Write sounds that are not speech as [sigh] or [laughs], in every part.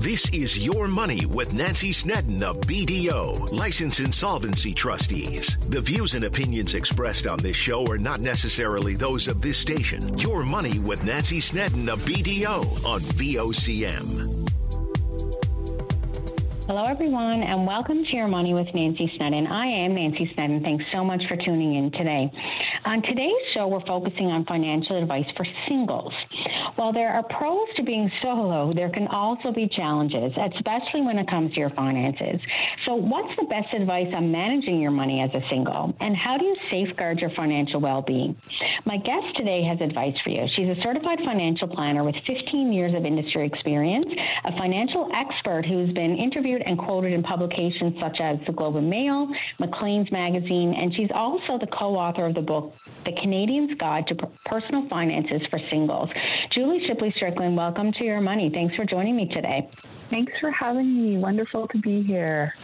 This is Your Money with Nancy Snedden of BDO, License Insolvency Trustees. The views and opinions expressed on this show are not necessarily those of this station. Your Money with Nancy Snedden of BDO on VOCM. Hello, everyone, and welcome to Your Money with Nancy Snedden. I am Nancy Snedden. Thanks so much for tuning in today. On today's show, we're focusing on financial advice for singles. While there are pros to being solo, there can also be challenges, especially when it comes to your finances. So, what's the best advice on managing your money as a single? And how do you safeguard your financial well being? My guest today has advice for you. She's a certified financial planner with 15 years of industry experience, a financial expert who's been interviewed and quoted in publications such as the Globe and Mail, Maclean's Magazine, and she's also the co author of the book the Canadian's Guide to Personal Finances for Singles. Julie Shipley Strickland, welcome to Your Money. Thanks for joining me today. Thanks for having me. Wonderful to be here.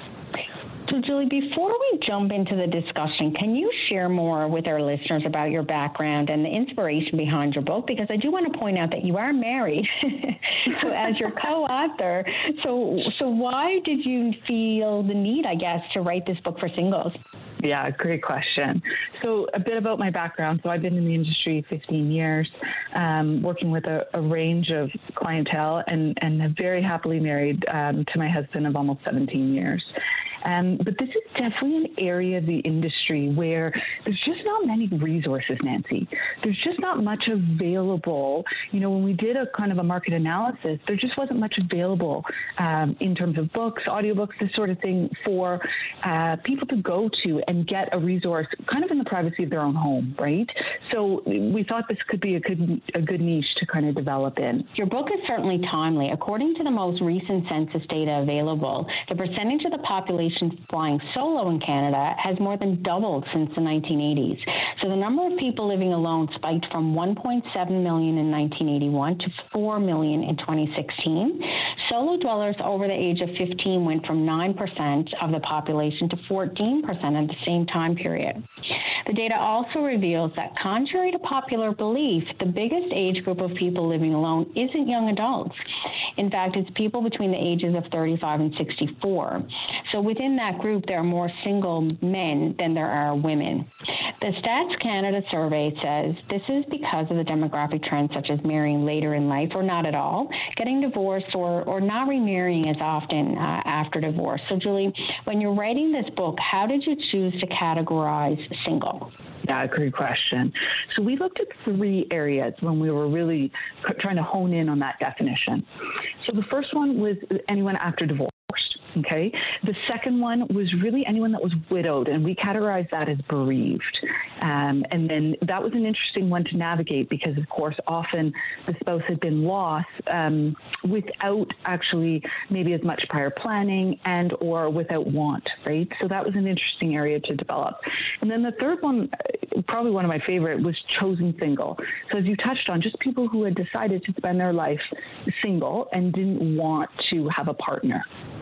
So, Julie, before we jump into the discussion, can you share more with our listeners about your background and the inspiration behind your book? Because I do want to point out that you are married, [laughs] so as your co-author. So, so why did you feel the need, I guess, to write this book for singles? Yeah, great question. So, a bit about my background. So, I've been in the industry 15 years, um, working with a, a, range of clientele, and and very happily married um, to my husband of almost 17 years. Um, but this is definitely an area of the industry where there's just not many resources, Nancy. There's just not much available. You know, when we did a kind of a market analysis, there just wasn't much available um, in terms of books, audiobooks, this sort of thing for uh, people to go to and get a resource kind of in the privacy of their own home, right? So we thought this could be a good, a good niche to kind of develop in. Your book is certainly timely. According to the most recent census data available, the percentage of the population flying solo in Canada has more than doubled since the 1980s. So the number of people living alone spiked from 1.7 million in 1981 to 4 million in 2016. Solo dwellers over the age of 15 went from 9% of the population to 14% in the same time period. The data also reveals that, contrary to popular belief, the biggest age group of people living alone isn't young adults. In fact, it's people between the ages of 35 and 64. So within within that group, there are more single men than there are women. The Stats Canada survey says this is because of the demographic trends such as marrying later in life or not at all, getting divorced or, or not remarrying as often uh, after divorce. So, Julie, when you're writing this book, how did you choose to categorize single? Yeah, great question. So we looked at three areas when we were really trying to hone in on that definition. So the first one was anyone after divorce. Okay. The second one was really anyone that was widowed, and we categorized that as bereaved. Um, and then that was an interesting one to navigate because, of course, often the spouse had been lost um, without actually maybe as much prior planning and or without want, right? So that was an interesting area to develop. And then the third one, uh, probably one of my favorite, was chosen single. So as you touched on, just people who had decided to spend their life single and didn't want to have a partner.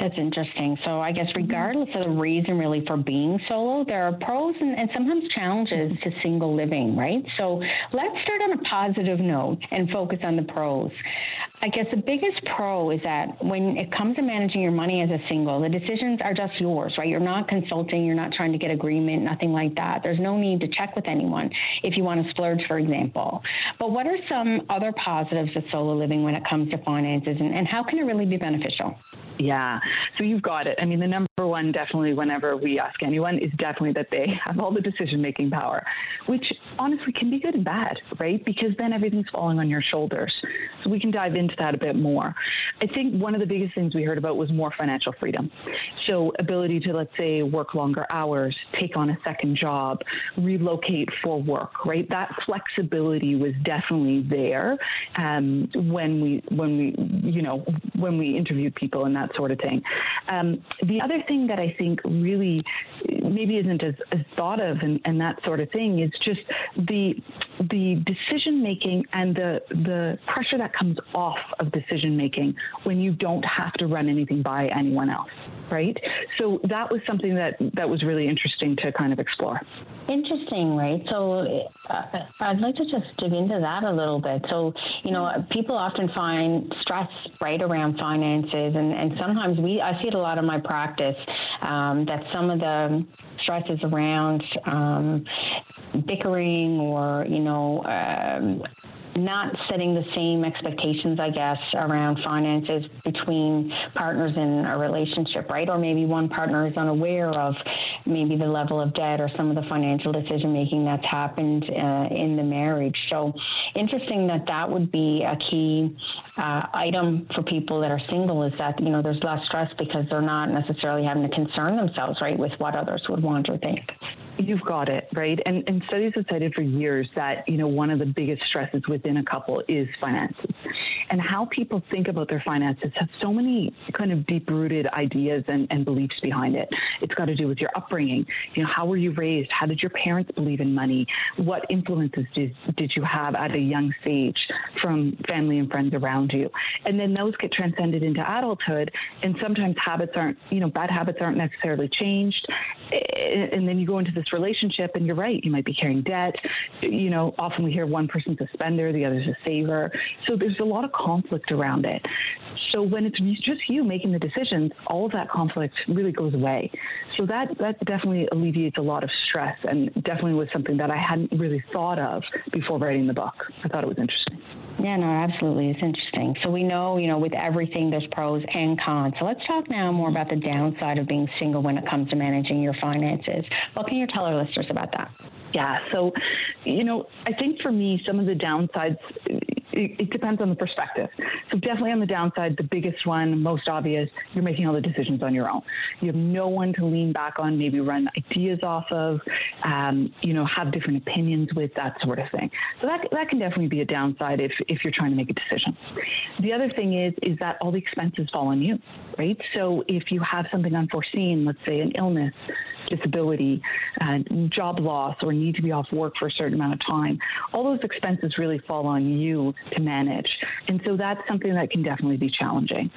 That's interesting. So I guess mm-hmm. regardless of the reason really for being solo, there are pros and, and, sometimes challenges to single living, right? So let's start on a positive note and focus on the pros. I guess the biggest pro is that when it comes to managing your money as a single, the decisions are just yours, right? You're not consulting, you're not trying to get agreement, nothing like that. There's no need to check with anyone if you want to splurge, for example. But what are some other positives of solo living when it comes to finances and, and how can it really be beneficial? Yeah. So you've got it. I mean, the number one, definitely, whenever we ask anyone, is definitely that they [laughs] have all the decision making power, which honestly can be good and bad, right? Because then everything's falling on your shoulders. So we can dive into that a bit more. I think one of the biggest things we heard about was more financial freedom. So, ability to, let's say, work longer hours, take on a second job, relocate for work, right? That flexibility was definitely there um, when we, when we, you know, when we interviewed people and that sort of thing. Um, the other thing that I think really maybe isn't as, as thought of and, and that sort of thing is just the the decision making and the the pressure that comes off of decision making when you don't have to run anything by anyone else right so that was something that that was really interesting to kind of explore Interesting, right? So uh, I'd like to just dig into that a little bit. So, you know, people often find stress right around finances, and, and sometimes we, I see it a lot in my practice, um, that some of the stresses around um, bickering or, you know, um, not setting the same expectations, I guess, around finances between partners in a relationship, right? Or maybe one partner is unaware of maybe the level of debt or some of the financial decision making that's happened uh, in the marriage. So interesting that that would be a key uh, item for people that are single is that, you know, there's less stress because they're not necessarily having to concern themselves, right, with what others would want or think. You've got it, right? And, and studies have cited for years that, you know, one of the biggest stresses within a couple is finances. And how people think about their finances has so many kind of deep rooted ideas and, and beliefs behind it. It's got to do with your upbringing. You know, how were you raised? How did your parents believe in money? What influences did, did you have at a young stage from family and friends around you? And then those get transcended into adulthood. And sometimes habits aren't, you know, bad habits aren't necessarily changed. And then you go into this relationship and you're right, you might be carrying debt. You know, often we hear one person's a spender, the other's a saver. So there's a lot of conflict around it. So when it's just you making the decisions, all of that conflict really goes away. So that that definitely alleviates a lot of stress and definitely was something that I hadn't really thought of before writing the book. I thought it was interesting. Yeah, no, absolutely. It's interesting. So we know, you know, with everything, there's pros and cons. So let's talk now more about the downside of being single when it comes to managing your finances. What can you tell our listeners about that? Yeah. So, you know, I think for me, some of the downsides, it, it, depends on the perspective. So, definitely on the downside, the biggest one, most obvious, you're making all the decisions on your own. You have no one to lean back on, maybe run ideas off of, um, you know, have different opinions with, that sort of thing. So, that, that can definitely be a downside if, if you're trying to make a decision. The other thing is, is that all the expenses fall on you, right? So, if you have something unforeseen, let's say an illness, disability, uh, job loss, or need to be off work for a certain amount of time, all those expenses really fall on you to manage. And so that's something that can definitely be challenging.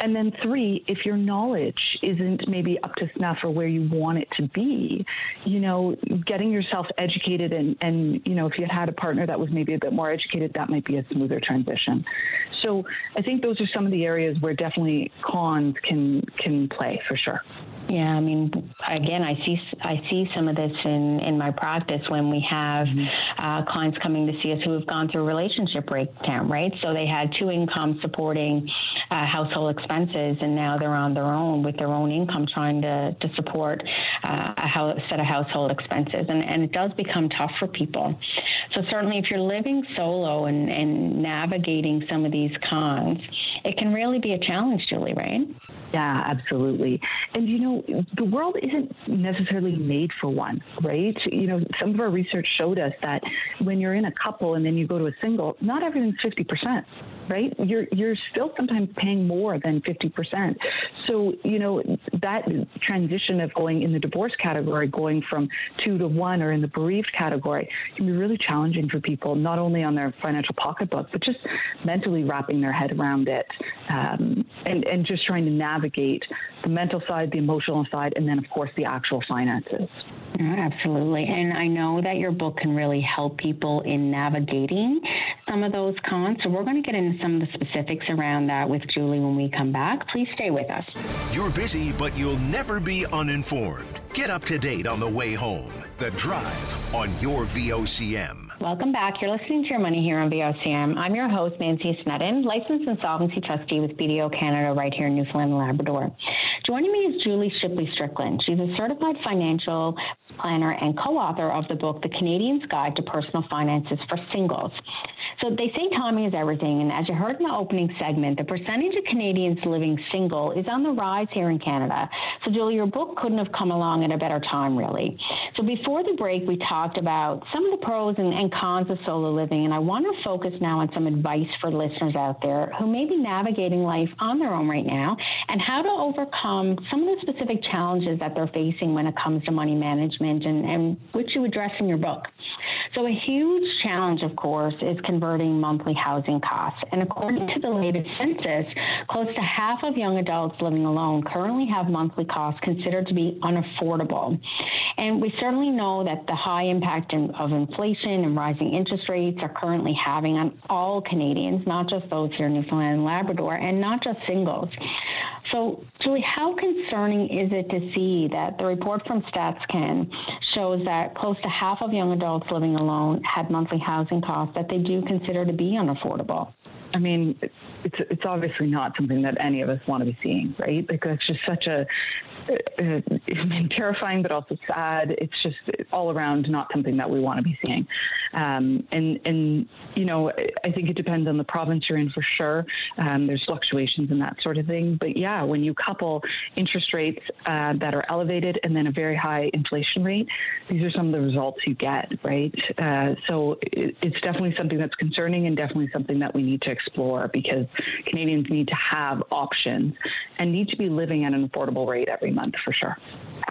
And then three, if your knowledge isn't maybe up to snuff or where you want it to be, you know, getting yourself educated and, and you know, if you had had a partner that was maybe a bit more educated, that might be a smoother transition. So I think those are some of the areas where definitely cons can can play for sure. Yeah, I mean, again, I see I see some of this in in my practice when we have mm-hmm. uh, clients coming to see us who have gone through relationship breakdown, right? So they had two incomes supporting uh, household expenses, and now they're on their own with their own income trying to to support uh, a house, set of household expenses, and and it does become tough for people. So certainly, if you're living solo and and navigating some of these cons, it can really be a challenge, Julie, right? Yeah, absolutely. And you know, the world isn't necessarily made for one, right? You know, some of our research showed us that when you're in a couple and then you go to a single, not everything's 50%, right? You're you're still sometimes paying more than 50%. So, you know, that transition of going in the divorce category, going from 2 to 1 or in the bereaved category can be really challenging for people, not only on their financial pocketbook, but just mentally wrapping their head around it um, and, and just trying to navigate the mental side, the emotional side, and then, of course, the actual finances. Absolutely. And I know that your book can really help people in navigating some of those cons. So we're going to get into some of the specifics around that with Julie when we come back. Please stay with us. You're busy, but you'll never be uninformed. Get up to date on the way home. The Drive on your VOCM. Welcome back. You're listening to Your Money here on VOCM. I'm your host, Nancy Snedden, licensed insolvency trustee with BDO Canada right here in Newfoundland and Labrador. Joining me is Julie Shipley Strickland. She's a certified financial planner and co-author of the book, The Canadian's Guide to Personal Finances for Singles. So they say timing is everything, and as you heard in the opening segment, the percentage of Canadians living single is on the rise here in Canada. So Julie, your book couldn't have come along at a better time, really. So before the break, we talked about some of the pros and, and cons of solo living, and I want to focus now on some advice for listeners out there who may be navigating life on their own right now and how to overcome some of the specific challenges that they're facing when it comes to money management and, and which you address in your book. So, a huge challenge, of course, is converting monthly housing costs. And according to the latest census, close to half of young adults living alone currently have monthly costs considered to be unaffordable. And we certainly know that the high impact in, of inflation and rising interest rates are currently having on all Canadians, not just those here in Newfoundland and Labrador, and not just singles. So, Julie, how concerning is it to see that the report from StatsCan shows that close to half of young adults living alone had monthly housing costs that they do consider to be unaffordable? I mean, it's it's obviously not something that any of us want to be seeing, right? Like that's just such a, a, [laughs] a terrifying, but also sad. It's just all around not something that we want to be seeing. Um, and and you know, I think it depends on the province you're in for sure. Um, there's fluctuations and that sort of thing. But yeah, when you couple interest rates uh, that are elevated and then a very high inflation rate, these are some of the results you get, right? Uh, so it, it's definitely something that's concerning and definitely something that we need to explore because Canadians need to have options and need to be living at an affordable rate every month for sure.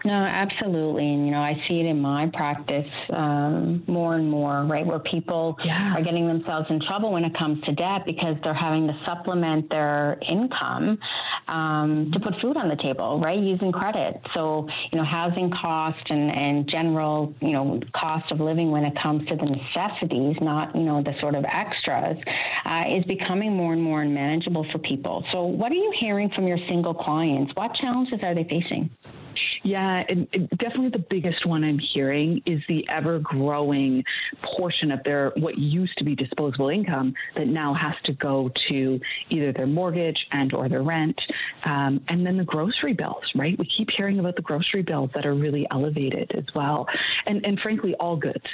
No, absolutely. And, you know, I see it in my practice um, more and more, right, where people yeah. are getting themselves in trouble when it comes to debt because they're having to supplement their income um, to put food on the table, right, using credit. So, you know, housing cost and, and general, you know, cost of living when it comes to the necessities, not, you know, the sort of extras, uh, is becoming more and more unmanageable for people. So, what are you hearing from your single clients? What challenges are they facing? Yeah, and, definitely the biggest one I'm hearing is the ever growing portion of their what used to be disposable income that now has to go to either their mortgage and or their rent, um, and then the grocery bills. Right, we keep hearing about the grocery bills that are really elevated as well, and and frankly all goods.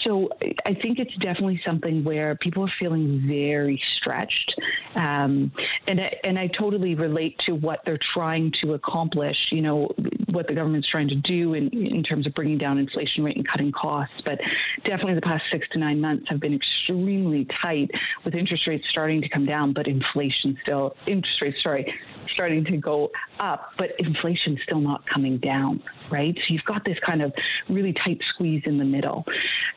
So I think it's definitely something where people are feeling very stretched, um, and and I totally relate to what they're trying to accomplish. You know what the government's trying to do in, in terms of bringing down inflation rate and cutting costs. But definitely the past six to nine months have been extremely tight with interest rates starting to come down, but inflation still, interest rates, sorry, starting to go up, but inflation still not coming down, right? So you've got this kind of really tight squeeze in the middle.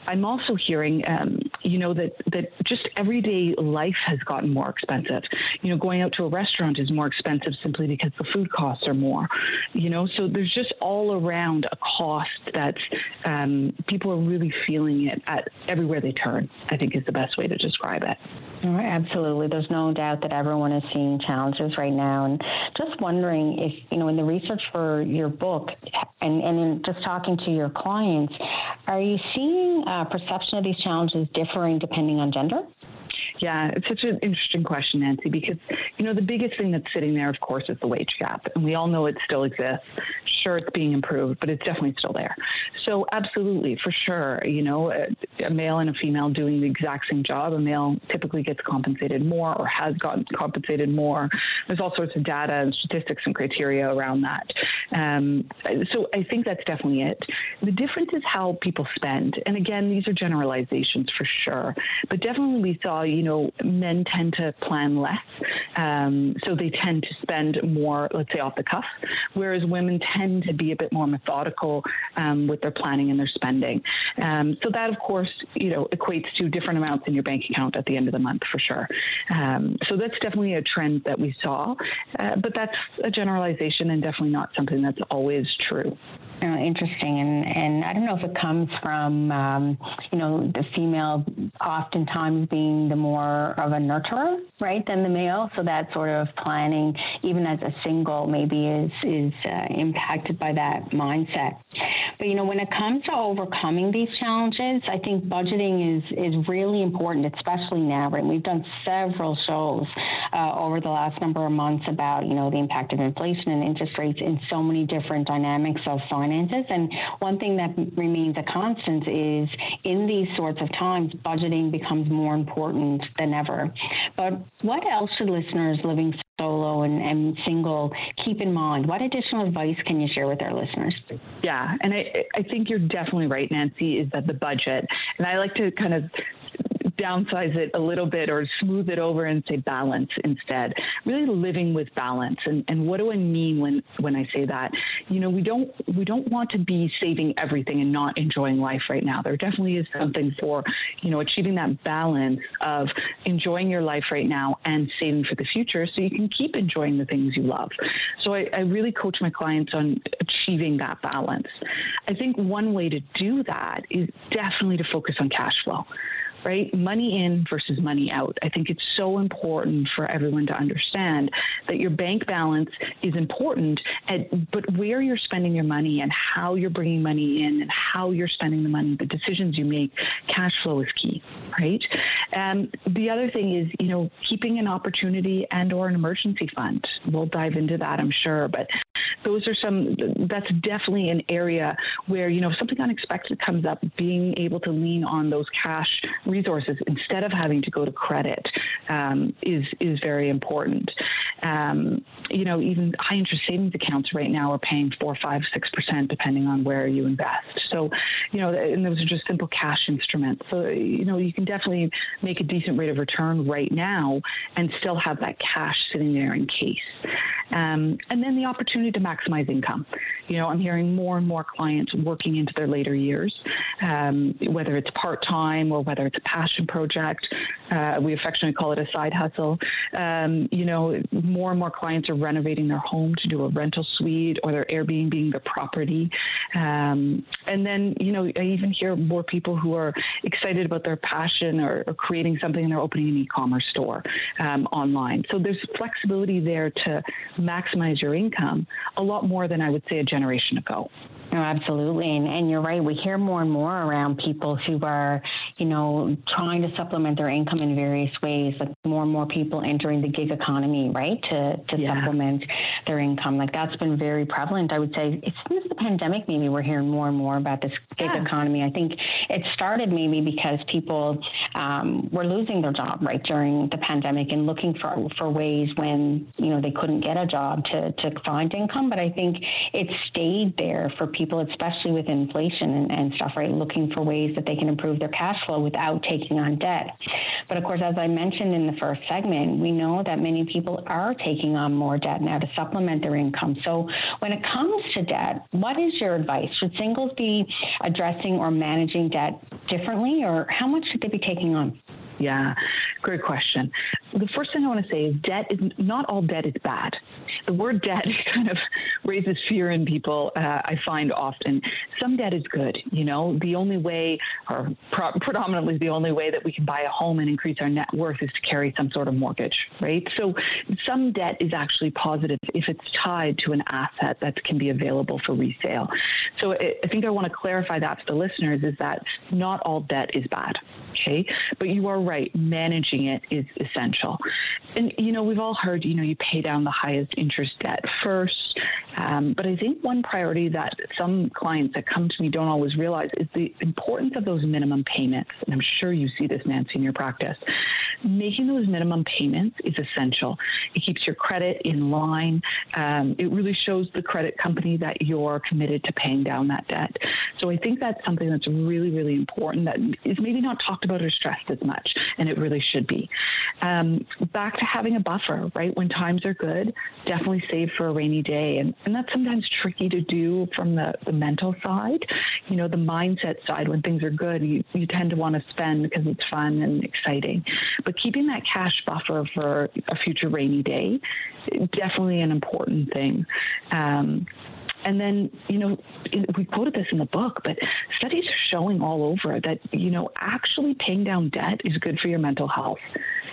I'm also hearing, um, you know, that, that just everyday life has gotten more expensive. You know, going out to a restaurant is more expensive simply because the food costs are more, you know, so there's just all around a cost that um, people are really feeling it at everywhere they turn, I think is the best way to describe it. Absolutely. There's no doubt that everyone is seeing challenges right now. And just wondering if, you know, in the research for your book and, and in just talking to your clients, are you seeing uh, perception of these challenges differing depending on gender? Yeah, it's such an interesting question, Nancy, because, you know, the biggest thing that's sitting there, of course, is the wage gap. And we all know it still exists. Sure, it's being improved, but it's definitely still there. So, absolutely, for sure, you know, a, male and a female doing the exact same job, a male typically gets compensated more or has gotten compensated more. There's all sorts of data and statistics and criteria around that. Um, so, I think that's definitely it. The difference is how people spend. And again, these are generalizations for sure. But definitely, we saw, you know, men tend to plan less. Um, so they tend to spend more, let's say, off the cuff, whereas women tend to be a bit more methodical um, with their planning and their spending. Um, so that, of course, you know, equates to different amounts in your bank account at the end of the month for sure. Um, so that's definitely a trend that we saw, uh, but that's a generalization and definitely not something that's always true. Oh, interesting, and and I don't know if it comes from um, you know the female oftentimes being the more of a nurturer, right, than the male. So that sort of planning, even as a single, maybe is is uh, impacted by that mindset. But you know, when it comes to overcoming these challenges, I think budgeting is is really important, especially now. Right, we've done several shows uh, over the last number of months about you know the impact of inflation and interest rates in so many different dynamics of finances. And one thing that remains a constant is in these sorts of times, budgeting becomes more important than ever. But what else should listeners living solo and, and single keep in mind? What additional advice can you share with our listeners? Yeah, and I, I think you're definitely right, Nancy, is that the budget, and I like to kind of downsize it a little bit or smooth it over and say balance instead. Really living with balance. And, and what do I mean when, when I say that? You know, we don't we don't want to be saving everything and not enjoying life right now. There definitely is something for, you know, achieving that balance of enjoying your life right now and saving for the future so you can keep enjoying the things you love. So I, I really coach my clients on achieving that balance. I think one way to do that is definitely to focus on cash flow right? Money in versus money out. I think it's so important for everyone to understand that your bank balance is important, at, but where you're spending your money and how you're bringing money in and how you're spending the money, the decisions you make, cash flow is key, right? Um, the other thing is, you know, keeping an opportunity and or an emergency fund. We'll dive into that, I'm sure, but those are some that's definitely an area where you know if something unexpected comes up being able to lean on those cash resources instead of having to go to credit um, is is very important. Um, you know even high interest savings accounts right now are paying four five six percent depending on where you invest. So you know and those are just simple cash instruments. So you know you can definitely make a decent rate of return right now and still have that cash sitting there in case. Um, and then the opportunity to maximize income. You know, I'm hearing more and more clients working into their later years, um, whether it's part time or whether it's a passion project. Uh, we affectionately call it a side hustle. Um, you know, more and more clients are renovating their home to do a rental suite or their Airbnb their property. Um, and then, you know, I even hear more people who are excited about their passion or, or creating something and they're opening an e commerce store um, online. So there's flexibility there to maximize your income a lot more than I would say a generation ago. No, absolutely. And, and you're right. We hear more and more around people who are, you know, trying to supplement their income in various ways. Like more and more people entering the gig economy, right, to, to yeah. supplement their income. Like that's been very prevalent. I would say since the pandemic, maybe we're hearing more and more about this gig yeah. economy. I think it started maybe because people um, were losing their job, right, during the pandemic and looking for, for ways when, you know, they couldn't get a job to, to find income. But I think it stayed there for people people, especially with inflation and, and stuff, right, looking for ways that they can improve their cash flow without taking on debt. But of course, as I mentioned in the first segment, we know that many people are taking on more debt now to supplement their income. So when it comes to debt, what is your advice? Should singles be addressing or managing debt differently, or how much should they be taking on? Yeah, great question. The first thing I want to say is debt is not all debt is bad. The word debt [laughs] kind of raises fear in people. Uh, I find often some debt is good. You know, the only way, or pro- predominantly the only way that we can buy a home and increase our net worth is to carry some sort of mortgage, right? So some debt is actually positive if it's tied to an asset that can be available for resale. So I, I think I want to clarify that to the listeners is that not all debt is bad. Okay, but you are right, managing it is essential. And, you know, we've all heard, you know, you pay down the highest interest debt first. Um, but I think one priority that some clients that come to me don't always realize is the importance of those minimum payments. And I'm sure you see this, Nancy, in your practice. Making those minimum payments is essential. It keeps your credit in line. Um, it really shows the credit company that you're committed to paying down that debt. So I think that's something that's really, really important that is maybe not talked about or stressed as much, and it really should be. Um, back to having a buffer, right? When times are good, definitely save for a rainy day. And, and that's sometimes tricky to do from the, the mental side. You know, the mindset side, when things are good, you, you tend to want to spend because it's fun and exciting. But keeping that cash buffer for a future rainy day, definitely an important thing. Um, and then, you know, we quoted this in the book, but studies are showing all over that, you know, actually paying down debt is good for your mental health.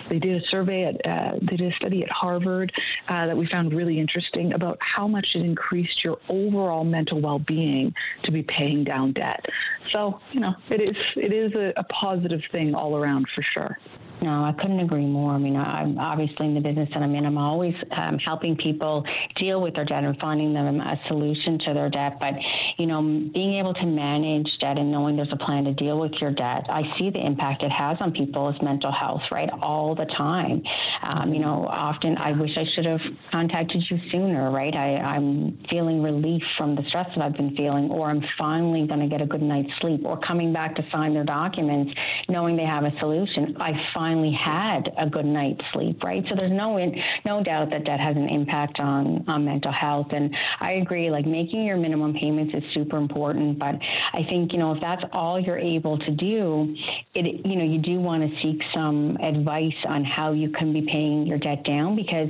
They did a survey at, uh, they did a study at Harvard uh, that we found really interesting about how much it increased your overall mental well-being to be paying down debt. So, you know, it is it is a, a positive thing all around for sure. No, I couldn't agree more. I mean, I'm obviously in the business that I'm in. I'm always um, helping people deal with their debt and finding them a solution to their debt. But, you know, being able to manage debt and knowing there's a plan to deal with your debt, I see the impact it has on people's mental health, right? All the time. Um, you know, often I wish I should have contacted you sooner, right? I, I'm feeling relief from the stress that I've been feeling, or I'm finally going to get a good night's sleep, or coming back to sign their documents knowing they have a solution. I finally had a good night's sleep, right? So there's no in, no doubt that that has an impact on on mental health. And I agree, like making your minimum payments is super important. But I think you know if that's all you're able to do, it you know you do want to seek some advice on how you can be paying your debt down because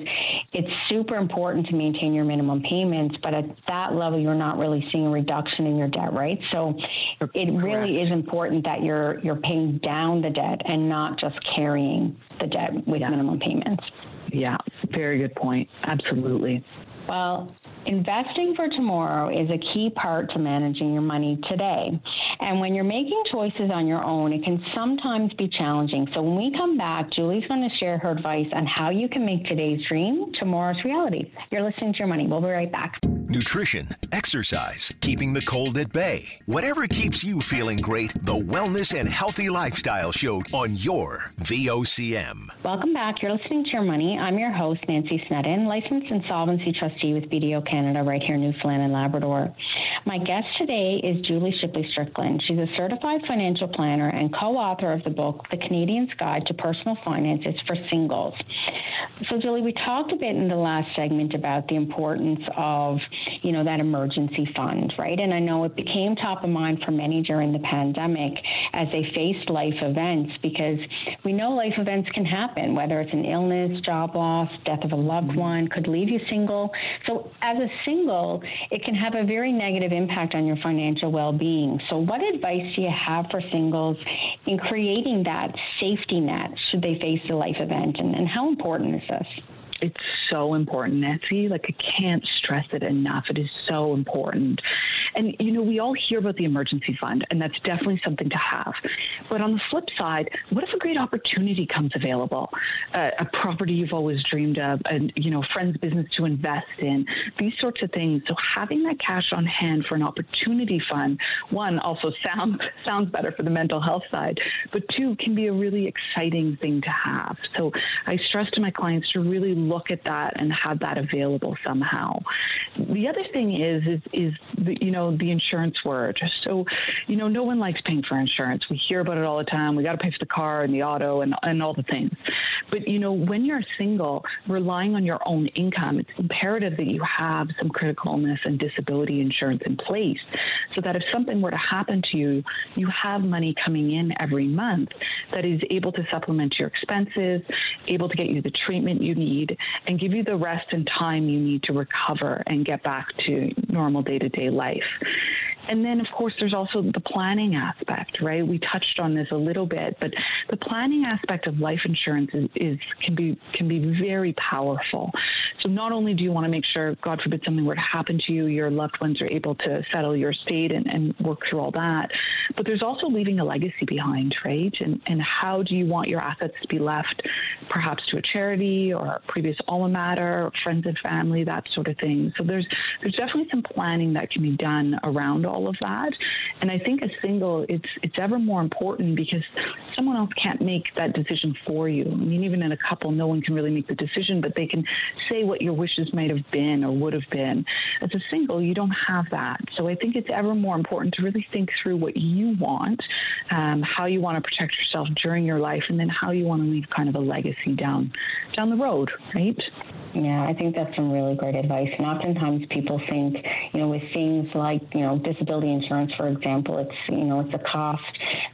it's super important to maintain your minimum payments. But at that level, you're not really seeing a reduction in your debt, right? So it really is important that you're you're paying down the debt and not just carrying the debt with yeah. minimum payments. Yeah, very good point. Absolutely. Well, investing for tomorrow is a key part to managing your money today. And when you're making choices on your own, it can sometimes be challenging. So when we come back, Julie's going to share her advice on how you can make today's dream tomorrow's reality. You're listening to your money. We'll be right back. Nutrition, exercise, keeping the cold at bay. Whatever keeps you feeling great, the Wellness and Healthy Lifestyle Show on your VOCM. Welcome back. You're listening to Your Money. I'm your host, Nancy Snedden, licensed insolvency trustee with BDO Canada right here in Newfoundland and Labrador. My guest today is Julie Shipley Strickland. She's a certified financial planner and co-author of the book, The Canadian's Guide to Personal Finances for Singles. So, Julie, we talked a bit in the last segment about the importance of, you know, that emergency fund, right? And I know it became top of mind for many during the pandemic as they faced life events because we know life events can happen, whether it's an illness, job loss, death of a loved mm-hmm. one, could leave you single, so, as a single, it can have a very negative impact on your financial well being. So, what advice do you have for singles in creating that safety net should they face a life event? And, and how important is this? It's so important, Nancy. Like, I can't stress it enough. It is so important. And, you know, we all hear about the emergency fund, and that's definitely something to have. But on the flip side, what if a great opportunity comes available? Uh, a property you've always dreamed of, and, you know, friend's business to invest in, these sorts of things. So having that cash on hand for an opportunity fund, one, also sounds, [laughs] sounds better for the mental health side, but two, can be a really exciting thing to have. So I stress to my clients to really look at that and have that available somehow. The other thing is, is, is the, you know, the insurance word. So, you know, no one likes paying for insurance. We hear about it all the time. We got to pay for the car and the auto and, and all the things. But, you know, when you're single, relying on your own income, it's imperative that you have some critical illness and disability insurance in place so that if something were to happen to you, you have money coming in every month that is able to supplement your expenses, able to get you the treatment you need, and give you the rest and time you need to recover and get back to normal day to day life. And then, of course, there's also the planning aspect, right? We touched on this a little bit, but the planning aspect of life insurance is, is can be can be very powerful. So not only do you want to make sure, God forbid, something were to happen to you, your loved ones are able to settle your estate and, and work through all that, but there's also leaving a legacy behind, right? And and how do you want your assets to be left, perhaps to a charity or a previous alma mater, friends and family, that sort of thing. So there's there's definitely some planning that can be done around all of that. And I think as single, it's it's ever more important because someone else can't make that decision for you. I mean, even in a couple, no one can really make the decision, but they can say what your wishes might have been or would have been. As a single, you don't have that. So I think it's ever more important to really think through what you want, um, how you want to protect yourself during your life, and then how you want to leave kind of a legacy down down the road, right? Yeah, I think that's some really great advice. And oftentimes people think, you know, with things like, you know, disability insurance, for example, it's, you know, it's a cost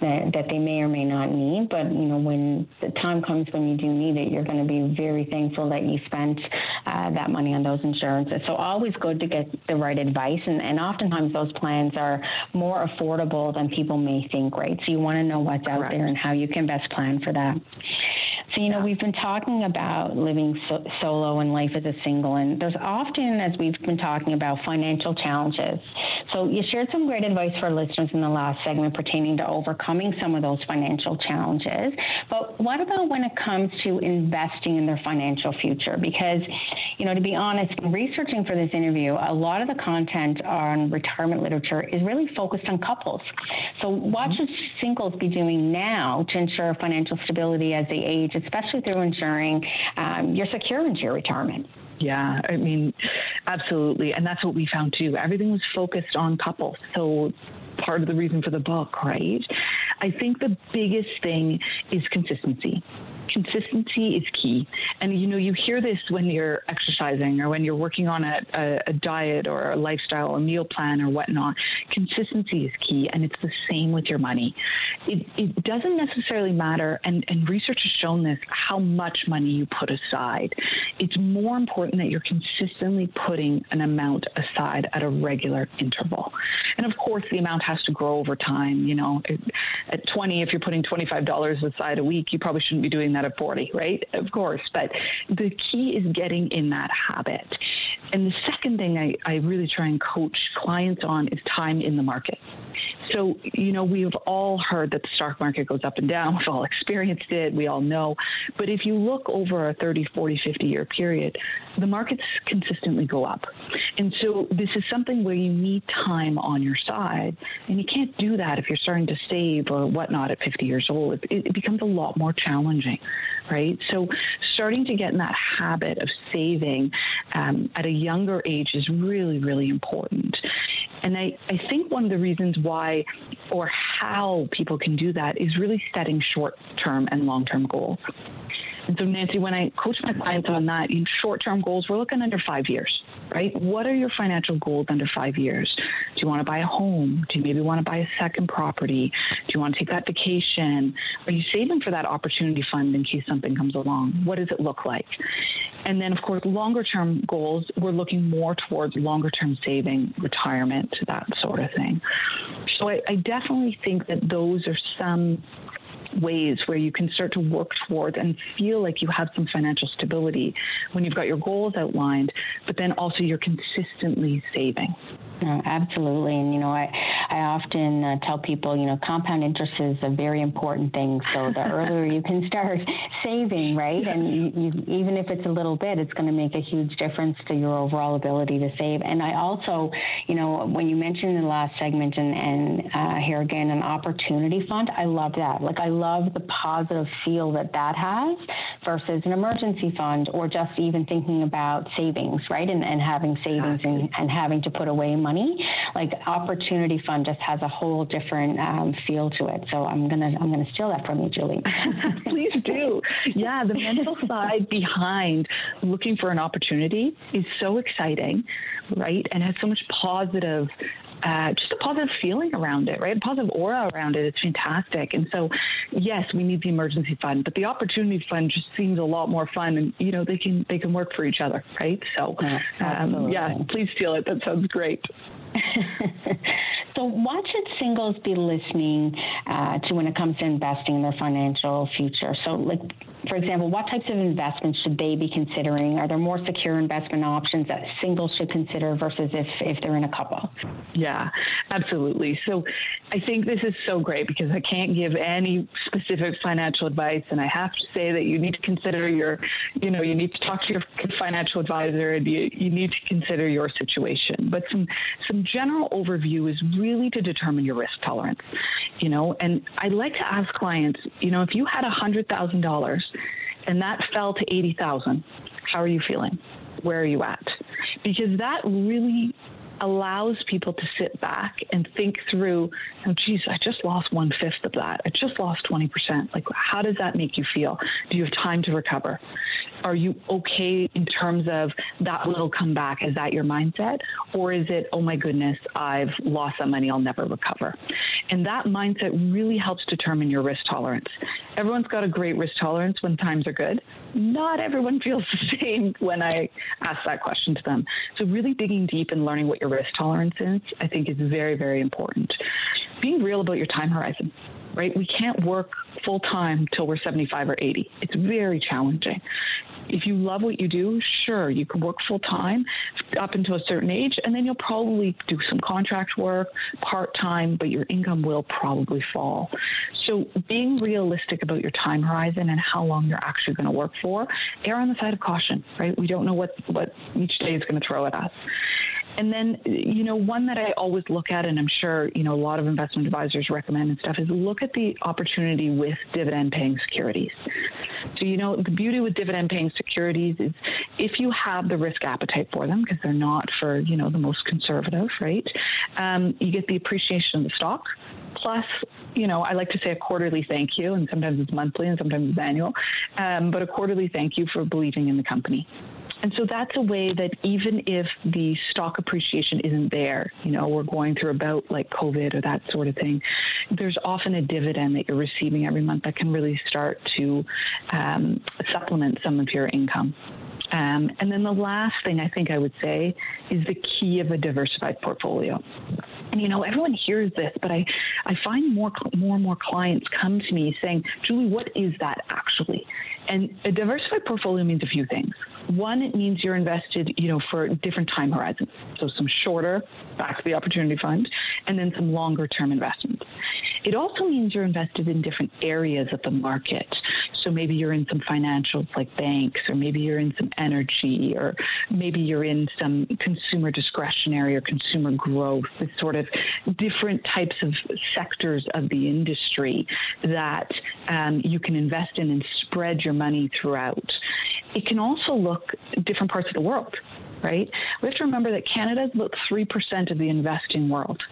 that, that they may or may not need. But, you know, when the time comes when you do need it, you're going to be very thankful that you spent uh, that money on those insurances. So always good to get the right advice. And, and oftentimes those plans are more affordable than people may think, right? So you want to know what's out there and how you can best plan for that. So, you know, we've been talking about living so- solo and life as a single, and there's often, as we've been talking about, financial challenges. So, you shared some great advice for listeners in the last segment pertaining to overcoming some of those financial challenges. But what about when it comes to investing in their financial future? Because, you know, to be honest, researching for this interview, a lot of the content on retirement literature is really focused on couples. So, what should singles be doing now to ensure financial stability as they age, especially through ensuring um, you're secure into your retirement? Yeah, I mean, absolutely. And that's what we found too. Everything was focused on couples. So part of the reason for the book, right? I think the biggest thing is consistency consistency is key. And you know, you hear this when you're exercising or when you're working on a, a, a diet or a lifestyle, a meal plan or whatnot. Consistency is key, and it's the same with your money. It, it doesn't necessarily matter, and, and research has shown this, how much money you put aside. It's more important that you're consistently putting an amount aside at a regular interval. And of course, the amount has to grow over time. You know, at 20, if you're putting $25 aside a week, you probably shouldn't be doing at 40, right? Of course. But the key is getting in that habit. And the second thing I, I really try and coach clients on is time in the market. So, you know, we've all heard that the stock market goes up and down. We've all experienced it. We all know. But if you look over a 30, 40, 50 year period, the markets consistently go up. And so this is something where you need time on your side. And you can't do that if you're starting to save or whatnot at 50 years old. It, it becomes a lot more challenging, right? So starting to get in that habit of saving um, at a younger age is really, really important. And I, I think one of the reasons why or how people can do that is really setting short term and long term goals. So, Nancy, when I coach my clients on that, in short term goals, we're looking under five years, right? What are your financial goals under five years? Do you want to buy a home? Do you maybe want to buy a second property? Do you want to take that vacation? Are you saving for that opportunity fund in case something comes along? What does it look like? And then, of course, longer term goals, we're looking more towards longer term saving, retirement, that sort of thing. So I, I definitely think that those are some ways where you can start to work towards and feel like you have some financial stability when you've got your goals outlined, but then also you're consistently saving. Uh, absolutely. And, you know, I, I often uh, tell people, you know, compound interest is a very important thing. So the [laughs] earlier you can start saving, right? And you, you, even if it's a little bit, it's going to make a huge difference to your overall ability to save. And I also, you know, when you mentioned in the last segment and, and uh, here again, an opportunity fund, I love that. Like, I love the positive feel that that has versus an emergency fund or just even thinking about savings, right? And, and having savings and, and having to put away money. Like Opportunity Fund just has a whole different um, feel to it. So I'm gonna I'm gonna steal that from you, Julie. [laughs] Please do. Yeah, the mental [laughs] side behind looking for an opportunity is so exciting, right? And has so much positive uh, just a positive feeling around it, right? A positive aura around it. It's fantastic. And so, yes, we need the emergency fund, but the opportunity fund just seems a lot more fun, and you know they can they can work for each other, right? So, um, yeah, please steal it. That sounds great. [laughs] so, what should singles be listening uh, to when it comes to investing in their financial future? So, like, for example, what types of investments should they be considering? Are there more secure investment options that singles should consider versus if, if they're in a couple? Yeah, absolutely. So, I think this is so great because I can't give any specific financial advice, and I have to say that you need to consider your, you know, you need to talk to your financial advisor, and you, you need to consider your situation. But some some general overview is really to determine your risk tolerance, you know, and I like to ask clients, you know, if you had $100,000 and that fell to 80,000, how are you feeling? Where are you at? Because that really allows people to sit back and think through, oh, geez, I just lost one fifth of that. I just lost 20%. Like, how does that make you feel? Do you have time to recover? Are you okay in terms of that little comeback? Is that your mindset? Or is it, oh my goodness, I've lost that money, I'll never recover? And that mindset really helps determine your risk tolerance. Everyone's got a great risk tolerance when times are good. Not everyone feels [laughs] the same when I ask that question to them. So, really digging deep and learning what your risk tolerance is, I think is very, very important. Being real about your time horizon right? We can't work full time till we're 75 or 80. It's very challenging. If you love what you do, sure, you can work full time up until a certain age, and then you'll probably do some contract work part time, but your income will probably fall. So, being realistic about your time horizon and how long you're actually going to work for, err on the side of caution, right? We don't know what, what each day is going to throw at us. And then, you know, one that I always look at, and I'm sure, you know, a lot of investment advisors recommend and stuff, is look at the opportunity with dividend paying securities. So, you know, the beauty with dividend paying securities is if you have the risk appetite for them, because they're not for, you know, the most conservative, right? Um, you get the appreciation of the stock. Plus, you know, I like to say a quarterly thank you, and sometimes it's monthly and sometimes it's annual, um, but a quarterly thank you for believing in the company. And so that's a way that even if the stock appreciation isn't there, you know, we're going through about like COVID or that sort of thing, there's often a dividend that you're receiving every month that can really start to um, supplement some of your income. Um, and then the last thing I think I would say is the key of a diversified portfolio. And you know, everyone hears this, but I, I find more more and more clients come to me saying, Julie, what is that actually? And a diversified portfolio means a few things. One, it means you're invested, you know, for different time horizons. So some shorter, back to the opportunity fund, and then some longer term investments. It also means you're invested in different areas of the market. So maybe you're in some financials like banks, or maybe you're in some energy, or maybe you're in some consumer discretionary or consumer growth, this sort of different types of sectors of the industry that um, you can invest in and spread your money throughout. It can also look different parts of the world, right? We have to remember that Canada is about 3% of the investing world.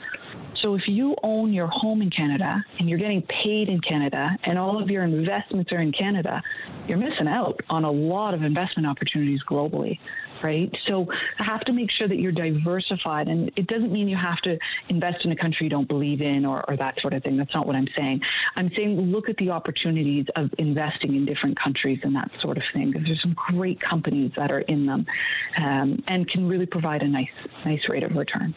So if you own your home in Canada and you're getting paid in Canada and all of your investments are in Canada, you're missing out on a lot of investment opportunities globally right? So have to make sure that you're diversified. And it doesn't mean you have to invest in a country you don't believe in or, or that sort of thing. That's not what I'm saying. I'm saying look at the opportunities of investing in different countries and that sort of thing. Because there's some great companies that are in them um, and can really provide a nice, nice rate of return.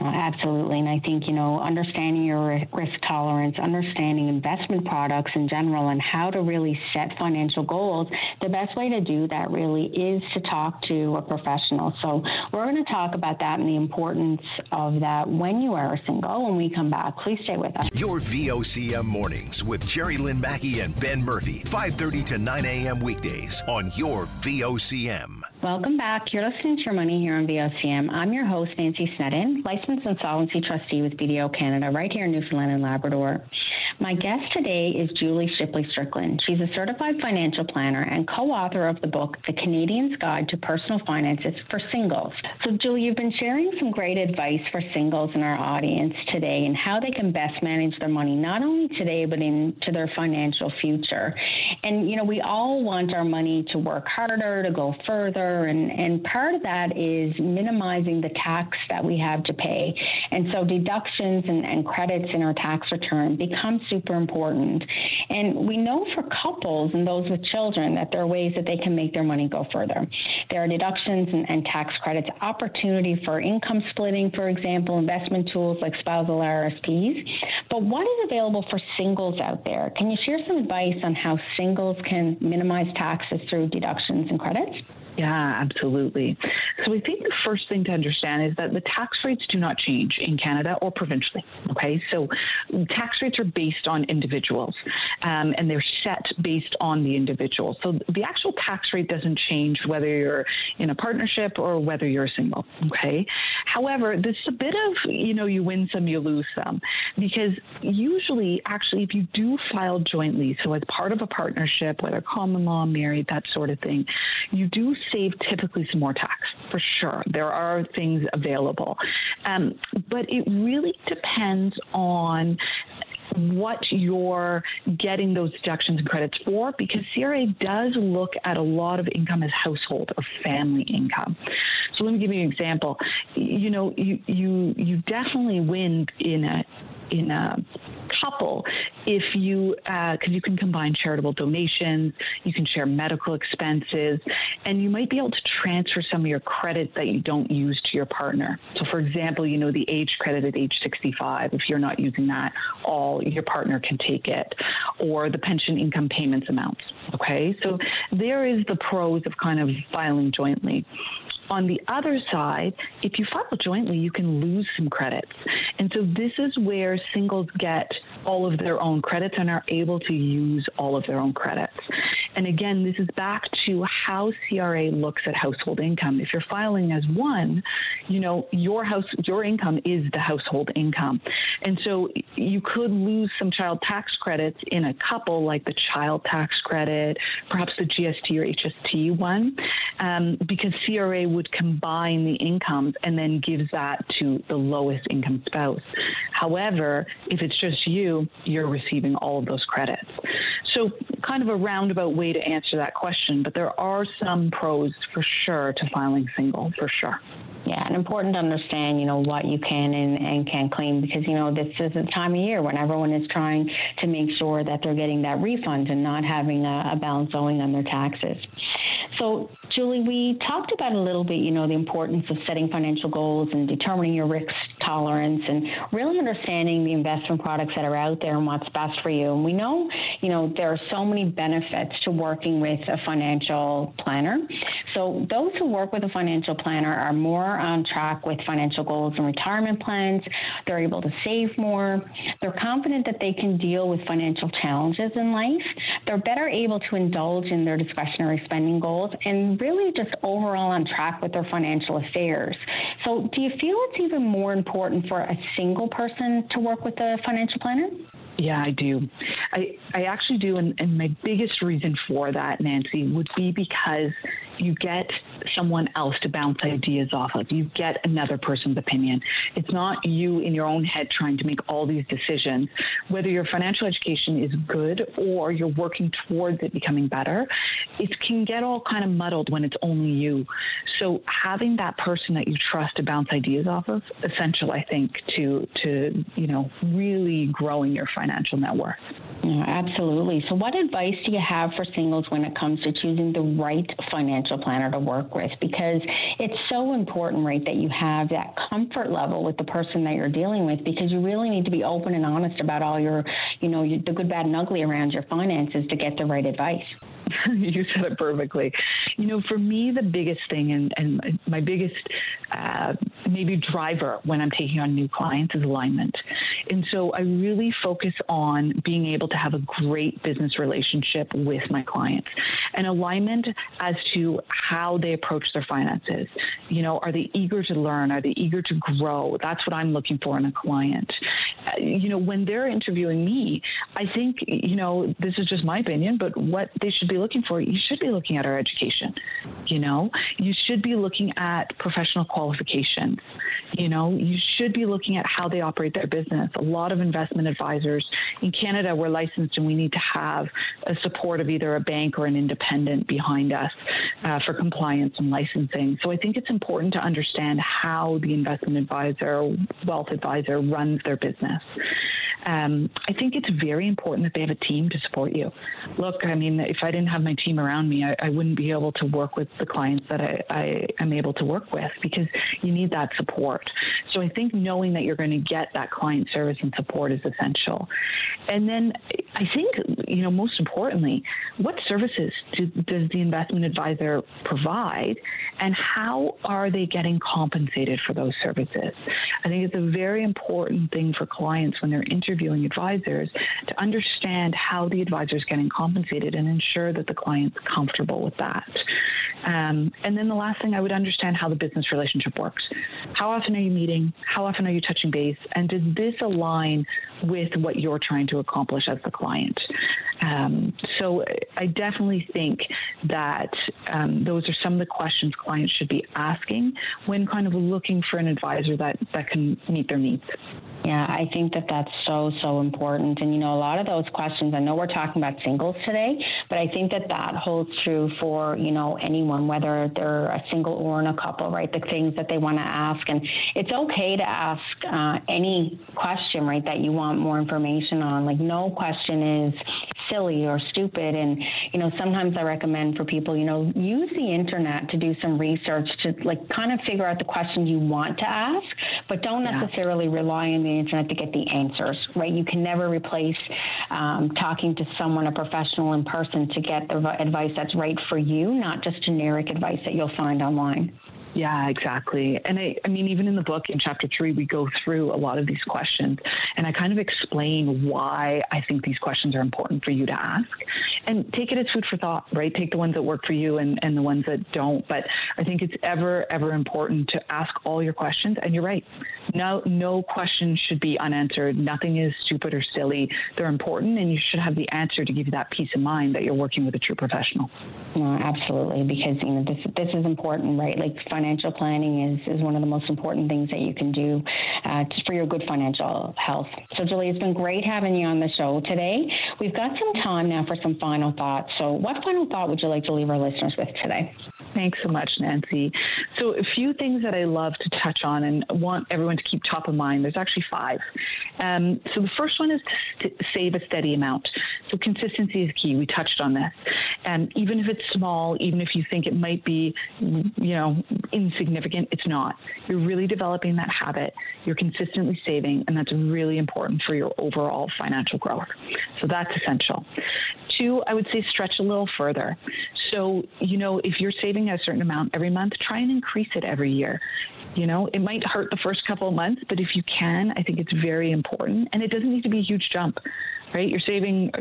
absolutely. And I think, you know, understanding your risk tolerance, understanding investment products in general, and how to really set financial goals, the best way to do that really is to talk to a professional. So we're going to talk about that and the importance of that when you are a single. When we come back, please stay with us. Your VOCM mornings with Jerry Lynn Mackey and Ben Murphy, 5:30 to 9 a.m. weekdays on your VOCM. Welcome back. You're listening to Your Money here on VOCM. I'm your host, Nancy Sneddon, licensed insolvency trustee with BDO Canada, right here in Newfoundland and Labrador. My guest today is Julie Shipley Strickland. She's a certified financial planner and co-author of the book, The Canadian's Guide to Personal Finances for Singles. So, Julie, you've been sharing some great advice for singles in our audience today and how they can best manage their money, not only today, but into their financial future. And, you know, we all want our money to work harder, to go further, and, and part of that is minimizing the tax that we have to pay. And so deductions and, and credits in our tax return become super important. And we know for couples and those with children that there are ways that they can make their money go further. There are deductions and, and tax credits, opportunity for income splitting, for example, investment tools like spousal RSPs. But what is available for singles out there? Can you share some advice on how singles can minimize taxes through deductions and credits? Yeah, absolutely. So I think the first thing to understand is that the tax rates do not change in Canada or provincially. Okay, so tax rates are based on individuals um, and they're set based on the individual. So the actual tax rate doesn't change whether you're in a partnership or whether you're single. Okay, however, this is a bit of, you know, you win some, you lose some because usually, actually, if you do file jointly, so as part of a partnership, whether common law, married, that sort of thing, you do save typically some more tax for sure. There are things available, um, but it really depends on what you're getting those deductions and credits for because CRA does look at a lot of income as household or family income. So let me give you an example. You know, you you you definitely win in a in a couple if you because uh, you can combine charitable donations you can share medical expenses and you might be able to transfer some of your credit that you don't use to your partner. So for example you know the age credit at age 65 if you're not using that all your partner can take it or the pension income payments amounts okay? So there is the pros of kind of filing jointly on the other side, if you file jointly, you can lose some credits. And so this is where singles get all of their own credits and are able to use all of their own credits. And again, this is back to how CRA looks at household income. If you're filing as one, you know, your house your income is the household income. And so you could lose some child tax credits in a couple like the child tax credit, perhaps the GST or HST one, um, because CRA would combine the incomes and then gives that to the lowest income spouse. However, if it's just you, you're receiving all of those credits. So, kind of a roundabout way to answer that question, but there are some pros for sure to filing single, for sure. Yeah, and important to understand, you know, what you can and, and can't claim because, you know, this is the time of year when everyone is trying to make sure that they're getting that refund and not having a, a balance owing on their taxes. So, Julie, we talked about a little bit, you know, the importance of setting financial goals and determining your risk tolerance and really understanding the investment products that are out there and what's best for you. And we know, you know, there are so many benefits to working with a financial planner. So, those who work with a financial planner are more on track with financial goals and retirement plans. They're able to save more. They're confident that they can deal with financial challenges in life. They're better able to indulge in their discretionary spending goals and really just overall on track with their financial affairs. So, do you feel it's even more important for a single person to work with a financial planner? Yeah, I do. I, I actually do. And, and my biggest reason for that, Nancy, would be because you get someone else to bounce ideas off of. You get another person's opinion. It's not you in your own head trying to make all these decisions. Whether your financial education is good or you're working towards it becoming better, it can get all kind of muddled when it's only you. So having that person that you trust to bounce ideas off of, essential, I think, to to you know really growing your financial net worth. Yeah, absolutely. So, what advice do you have for singles when it comes to choosing the right financial planner to work with? Because it's so important, right, that you have that comfort level with the person that you're dealing with because you really need to be open and honest about all your, you know, the good, bad, and ugly around your finances to get the right advice. [laughs] you said it perfectly. You know, for me, the biggest thing and, and my biggest uh, maybe driver when I'm taking on new clients is alignment. And so I really focus on being able to have a great business relationship with my clients and alignment as to how they approach their finances. You know, are they eager to learn? Are they eager to grow? That's what I'm looking for in a client. Uh, you know, when they're interviewing me, I think, you know, this is just my opinion, but what they should be be looking for, you should be looking at our education. You know, you should be looking at professional qualifications. You know, you should be looking at how they operate their business. A lot of investment advisors in Canada, we're licensed and we need to have a support of either a bank or an independent behind us uh, for compliance and licensing. So I think it's important to understand how the investment advisor, wealth advisor runs their business. Um, I think it's very important that they have a team to support you. Look, I mean, if I didn't have my team around me, I, I wouldn't be able to work with the clients that I, I am able to work with because you need that support. So I think knowing that you're going to get that client service and support is essential. And then I think, you know, most importantly, what services do, does the investment advisor provide and how are they getting compensated for those services? I think it's a very important thing for clients when they're interviewing advisors to understand how the advisor is getting compensated and ensure that the client's comfortable with that. Um, and then the last thing, I would understand how the business relationship works. How often are you meeting? How often are you touching base? And does this align with what you're trying to accomplish as the client? Um, so I definitely think that um, those are some of the questions clients should be asking when kind of looking for an advisor that, that can meet their needs. Yeah, I think that that's so, so important. And, you know, a lot of those questions, I know we're talking about singles today, but I think that that holds true for, you know, anyone, whether they're a single or in a couple, right? The things that they want to ask. And it's okay to ask uh, any question, right, that you want more information on. Like, no question is silly or stupid. And, you know, sometimes I recommend for people, you know, use the internet to do some research to, like, kind of figure out the questions you want to ask, but don't yeah. necessarily rely on the internet to get the answers, right? You can never replace um, talking to someone, a professional in person, to get the advice that's right for you, not just generic advice that you'll find online. Yeah, exactly. And I, I mean, even in the book in chapter three, we go through a lot of these questions and I kind of explain why I think these questions are important for you to ask and take it as food for thought, right? Take the ones that work for you and, and the ones that don't. But I think it's ever, ever important to ask all your questions. And you're right. No, no question should be unanswered. Nothing is stupid or silly. They're important and you should have the answer to give you that peace of mind that you're working with a true professional. No, absolutely. Because, you know, this, this is important, right? Like planning is, is one of the most important things that you can do uh, for your good financial health. So, Julie, it's been great having you on the show today. We've got some time now for some final thoughts. So, what final thought would you like to leave our listeners with today? Thanks so much, Nancy. So, a few things that I love to touch on and want everyone to keep top of mind. There's actually five. Um, so, the first one is to save a steady amount. So, consistency is key. We touched on this. And even if it's small, even if you think it might be, you know, insignificant, it's not. You're really developing that habit. You're consistently saving, and that's really important for your overall financial growth. So that's essential. Two, I would say stretch a little further. So, you know, if you're saving a certain amount every month, try and increase it every year. You know, it might hurt the first couple of months, but if you can, I think it's very important. And it doesn't need to be a huge jump right? You're saving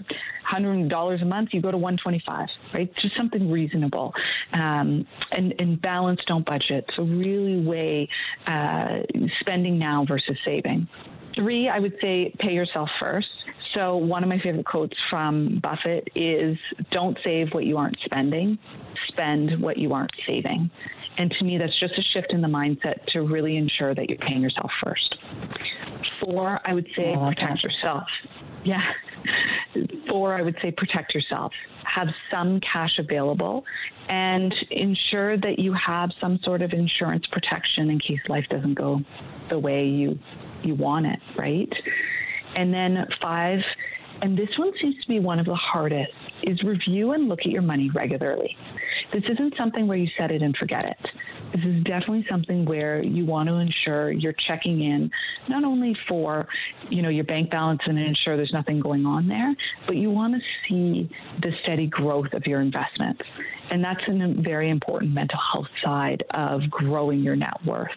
$100 a month, you go to 125, right? Just something reasonable. Um, and, and balance, don't budget. So really weigh uh, spending now versus saving. Three, I would say pay yourself first. So, one of my favorite quotes from Buffett is Don't save what you aren't spending, spend what you aren't saving. And to me, that's just a shift in the mindset to really ensure that you're paying yourself first. Four, I would say oh, protect yourself. Yeah. Four, I would say protect yourself. Have some cash available and ensure that you have some sort of insurance protection in case life doesn't go the way you you want it, right? And then five, and this one seems to be one of the hardest, is review and look at your money regularly. This isn't something where you set it and forget it. This is definitely something where you want to ensure you're checking in not only for, you know, your bank balance and ensure there's nothing going on there, but you want to see the steady growth of your investments. And that's a very important mental health side of growing your net worth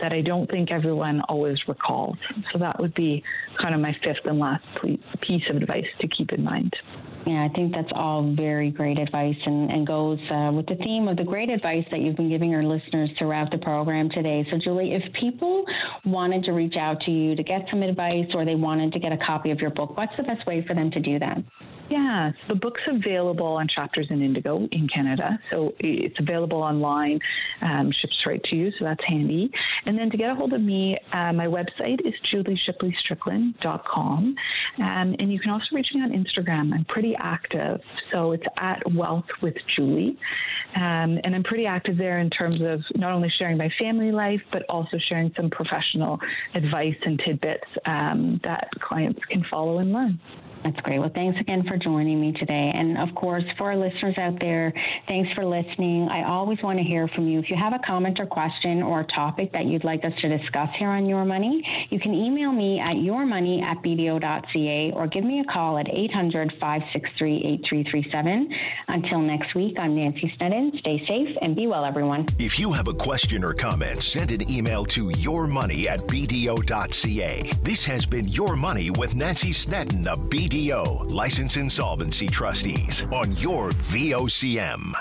that I don't think everyone always recalls. So that would be kind of my fifth and last piece of advice to keep in mind. Yeah, I think that's all very great advice and, and goes uh, with the theme of the great advice that you've been giving our listeners throughout the program today. So, Julie, if people wanted to reach out to you to get some advice or they wanted to get a copy of your book, what's the best way for them to do that? Yeah, the book's available on Chapters in Indigo in Canada. So it's available online, um, ships right to you, so that's handy. And then to get a hold of me, uh, my website is julieshipleystrickland.com. Um, and you can also reach me on Instagram. I'm pretty active, so it's at Wealth with Julie. Um, and I'm pretty active there in terms of not only sharing my family life, but also sharing some professional advice and tidbits um, that clients can follow and learn. That's great. Well, thanks again for joining me today. And of course, for our listeners out there, thanks for listening. I always want to hear from you. If you have a comment or question or a topic that you'd like us to discuss here on Your Money, you can email me at yourmoney at bdo.ca or give me a call at 800 563 8337. Until next week, I'm Nancy Snedden. Stay safe and be well, everyone. If you have a question or comment, send an email to yourmoney at bdo.ca. This has been Your Money with Nancy Snedden of BDO. BDO, License Insolvency Trustees, on your VOCM.